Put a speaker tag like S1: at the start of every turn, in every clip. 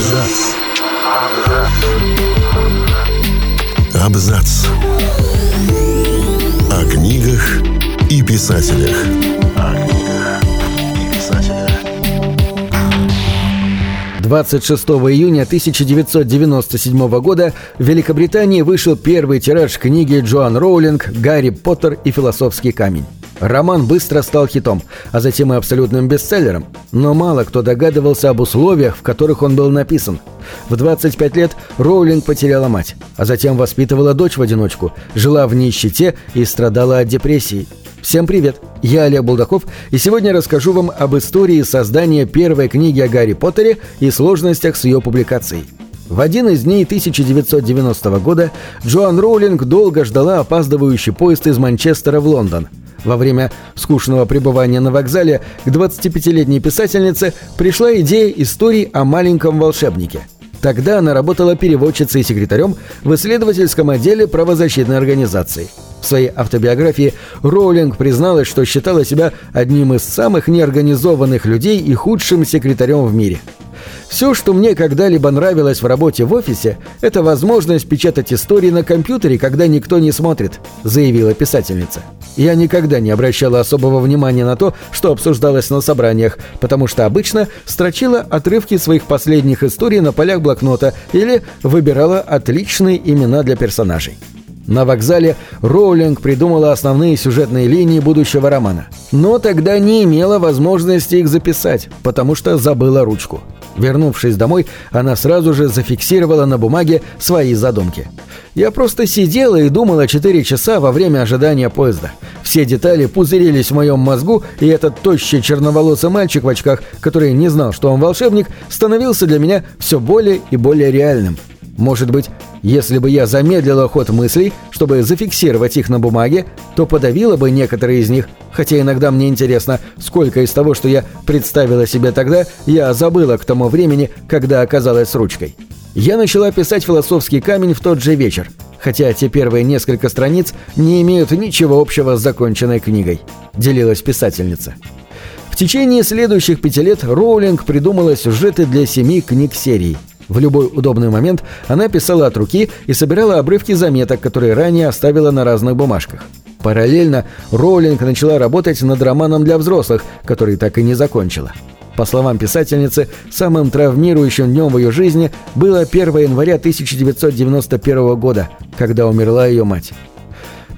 S1: Абзац. Абзац. О книгах и писателях. О книгах и писателях.
S2: 26 июня 1997 года в Великобритании вышел первый тираж книги Джоан Роулинг «Гарри Поттер и философский камень». Роман быстро стал хитом, а затем и абсолютным бестселлером, но мало кто догадывался об условиях, в которых он был написан. В 25 лет Роулинг потеряла мать, а затем воспитывала дочь в одиночку, жила в нищете и страдала от депрессии. Всем привет! Я Олег Булдаков, и сегодня расскажу вам об истории создания первой книги о Гарри Поттере и сложностях с ее публикацией. В один из дней 1990 года Джоан Роулинг долго ждала опаздывающий поезд из Манчестера в Лондон – во время скучного пребывания на вокзале к 25-летней писательнице пришла идея истории о маленьком волшебнике. Тогда она работала переводчицей и секретарем в исследовательском отделе правозащитной организации. В своей автобиографии Роулинг призналась, что считала себя одним из самых неорганизованных людей и худшим секретарем в мире – все, что мне когда-либо нравилось в работе в офисе, это возможность печатать истории на компьютере, когда никто не смотрит», — заявила писательница. «Я никогда не обращала особого внимания на то, что обсуждалось на собраниях, потому что обычно строчила отрывки своих последних историй на полях блокнота или выбирала отличные имена для персонажей». На вокзале Роулинг придумала основные сюжетные линии будущего романа. Но тогда не имела возможности их записать, потому что забыла ручку. Вернувшись домой, она сразу же зафиксировала на бумаге свои задумки. Я просто сидела и думала 4 часа во время ожидания поезда. Все детали пузырились в моем мозгу, и этот тощий черноволосый мальчик в очках, который не знал, что он волшебник, становился для меня все более и более реальным. Может быть, если бы я замедлила ход мыслей, чтобы зафиксировать их на бумаге, то подавила бы некоторые из них, хотя иногда мне интересно, сколько из того, что я представила себе тогда, я забыла к тому времени, когда оказалась с ручкой. Я начала писать «Философский камень» в тот же вечер, хотя те первые несколько страниц не имеют ничего общего с законченной книгой, делилась писательница. В течение следующих пяти лет Роулинг придумала сюжеты для семи книг серии – в любой удобный момент она писала от руки и собирала обрывки заметок, которые ранее оставила на разных бумажках. Параллельно Роулинг начала работать над романом для взрослых, который так и не закончила. По словам писательницы, самым травмирующим днем в ее жизни было 1 января 1991 года, когда умерла ее мать.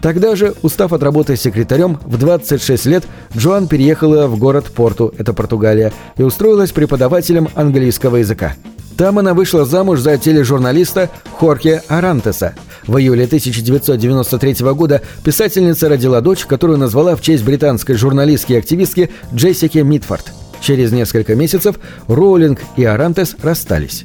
S2: Тогда же, устав от работы секретарем, в 26 лет Джоан переехала в город Порту, это Португалия, и устроилась преподавателем английского языка. Там она вышла замуж за тележурналиста Хорхе Арантеса. В июле 1993 года писательница родила дочь, которую назвала в честь британской журналистки и активистки Джессики Митфорд. Через несколько месяцев Роулинг и Арантес расстались.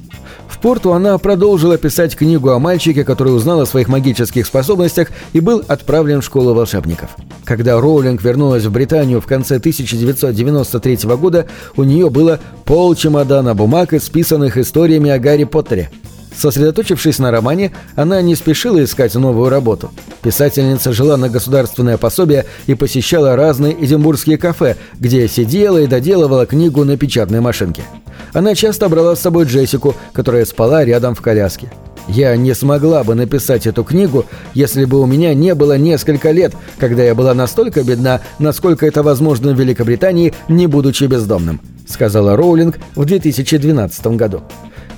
S2: В порту она продолжила писать книгу о мальчике, который узнал о своих магических способностях и был отправлен в школу волшебников. Когда Роулинг вернулась в Британию в конце 1993 года, у нее было пол чемодана бумаг, исписанных историями о Гарри Поттере – Сосредоточившись на романе, она не спешила искать новую работу. Писательница жила на государственное пособие и посещала разные эдинбургские кафе, где сидела и доделывала книгу на печатной машинке. Она часто брала с собой Джессику, которая спала рядом в коляске. Я не смогла бы написать эту книгу, если бы у меня не было несколько лет, когда я была настолько бедна, насколько это возможно в Великобритании, не будучи бездомным», — сказала Роулинг в 2012 году.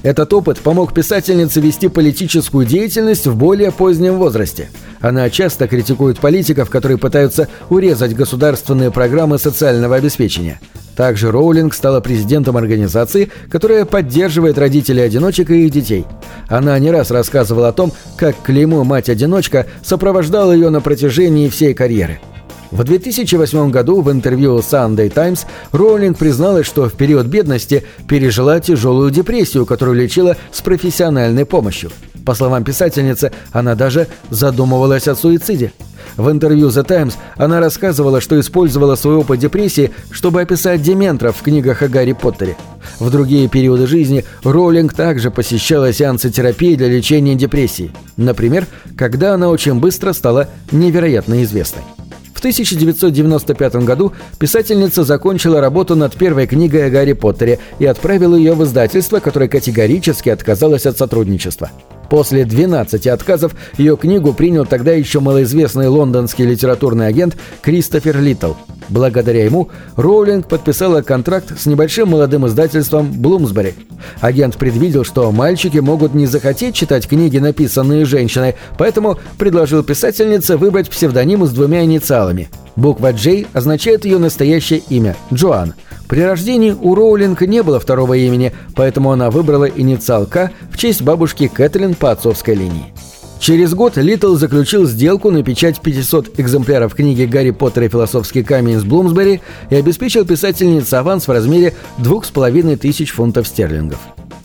S2: Этот опыт помог писательнице вести политическую деятельность в более позднем возрасте. Она часто критикует политиков, которые пытаются урезать государственные программы социального обеспечения. Также Роулинг стала президентом организации, которая поддерживает родителей-одиночек и их детей. Она не раз рассказывала о том, как клеймо «мать-одиночка» сопровождало ее на протяжении всей карьеры – в 2008 году в интервью Sunday Times Роулинг призналась, что в период бедности пережила тяжелую депрессию, которую лечила с профессиональной помощью. По словам писательницы, она даже задумывалась о суициде. В интервью The Times она рассказывала, что использовала свой опыт депрессии, чтобы описать дементров в книгах о Гарри Поттере. В другие периоды жизни Роулинг также посещала сеансы терапии для лечения депрессии. Например, когда она очень быстро стала невероятно известной. В 1995 году писательница закончила работу над первой книгой о Гарри Поттере и отправила ее в издательство, которое категорически отказалось от сотрудничества. После 12 отказов ее книгу принял тогда еще малоизвестный лондонский литературный агент Кристофер Литтл. Благодаря ему Роулинг подписала контракт с небольшим молодым издательством «Блумсбери». Агент предвидел, что мальчики могут не захотеть читать книги, написанные женщиной, поэтому предложил писательнице выбрать псевдоним с двумя инициалами. Буква «Джей» означает ее настоящее имя – Джоан – при рождении у Роулинг не было второго имени, поэтому она выбрала инициал К в честь бабушки Кэтлин по отцовской линии. Через год Литл заключил сделку на печать 500 экземпляров книги «Гарри Поттер и философский камень» с Блумсбери и обеспечил писательнице аванс в размере 2500 фунтов стерлингов.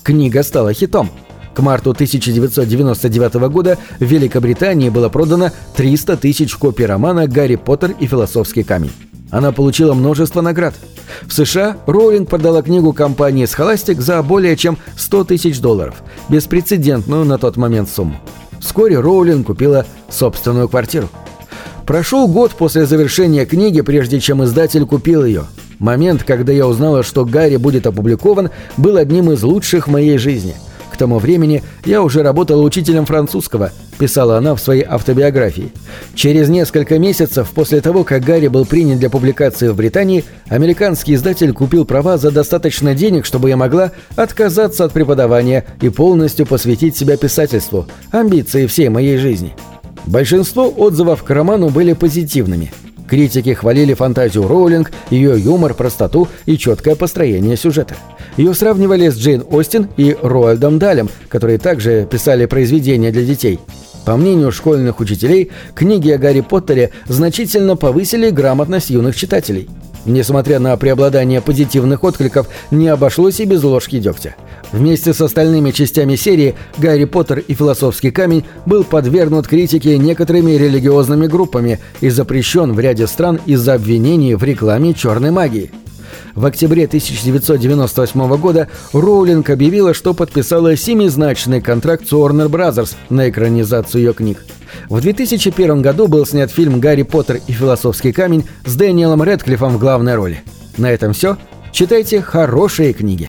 S2: Книга стала хитом. К марту 1999 года в Великобритании было продано 300 тысяч копий романа «Гарри Поттер и философский камень». Она получила множество наград. В США Роулинг продала книгу компании Scholastic за более чем 100 тысяч долларов, беспрецедентную на тот момент сумму. Вскоре Роулинг купила собственную квартиру. Прошел год после завершения книги, прежде чем издатель купил ее. Момент, когда я узнала, что Гарри будет опубликован, был одним из лучших в моей жизни – к тому времени я уже работала учителем французского, писала она в своей автобиографии. Через несколько месяцев после того, как Гарри был принят для публикации в Британии, американский издатель купил права за достаточно денег, чтобы я могла отказаться от преподавания и полностью посвятить себя писательству, амбиции всей моей жизни. Большинство отзывов к роману были позитивными – Критики хвалили фантазию Роулинг, ее юмор, простоту и четкое построение сюжета. Ее сравнивали с Джейн Остин и Роальдом Далем, которые также писали произведения для детей. По мнению школьных учителей, книги о Гарри Поттере значительно повысили грамотность юных читателей. Несмотря на преобладание позитивных откликов, не обошлось и без ложки дегтя. Вместе с остальными частями серии «Гарри Поттер и философский камень» был подвергнут критике некоторыми религиозными группами и запрещен в ряде стран из-за обвинений в рекламе черной магии. В октябре 1998 года Роулинг объявила, что подписала семизначный контракт с Warner Bros. на экранизацию ее книг. В 2001 году был снят фильм «Гарри Поттер и философский камень» с Дэниелом Рэдклиффом в главной роли. На этом все. Читайте хорошие книги.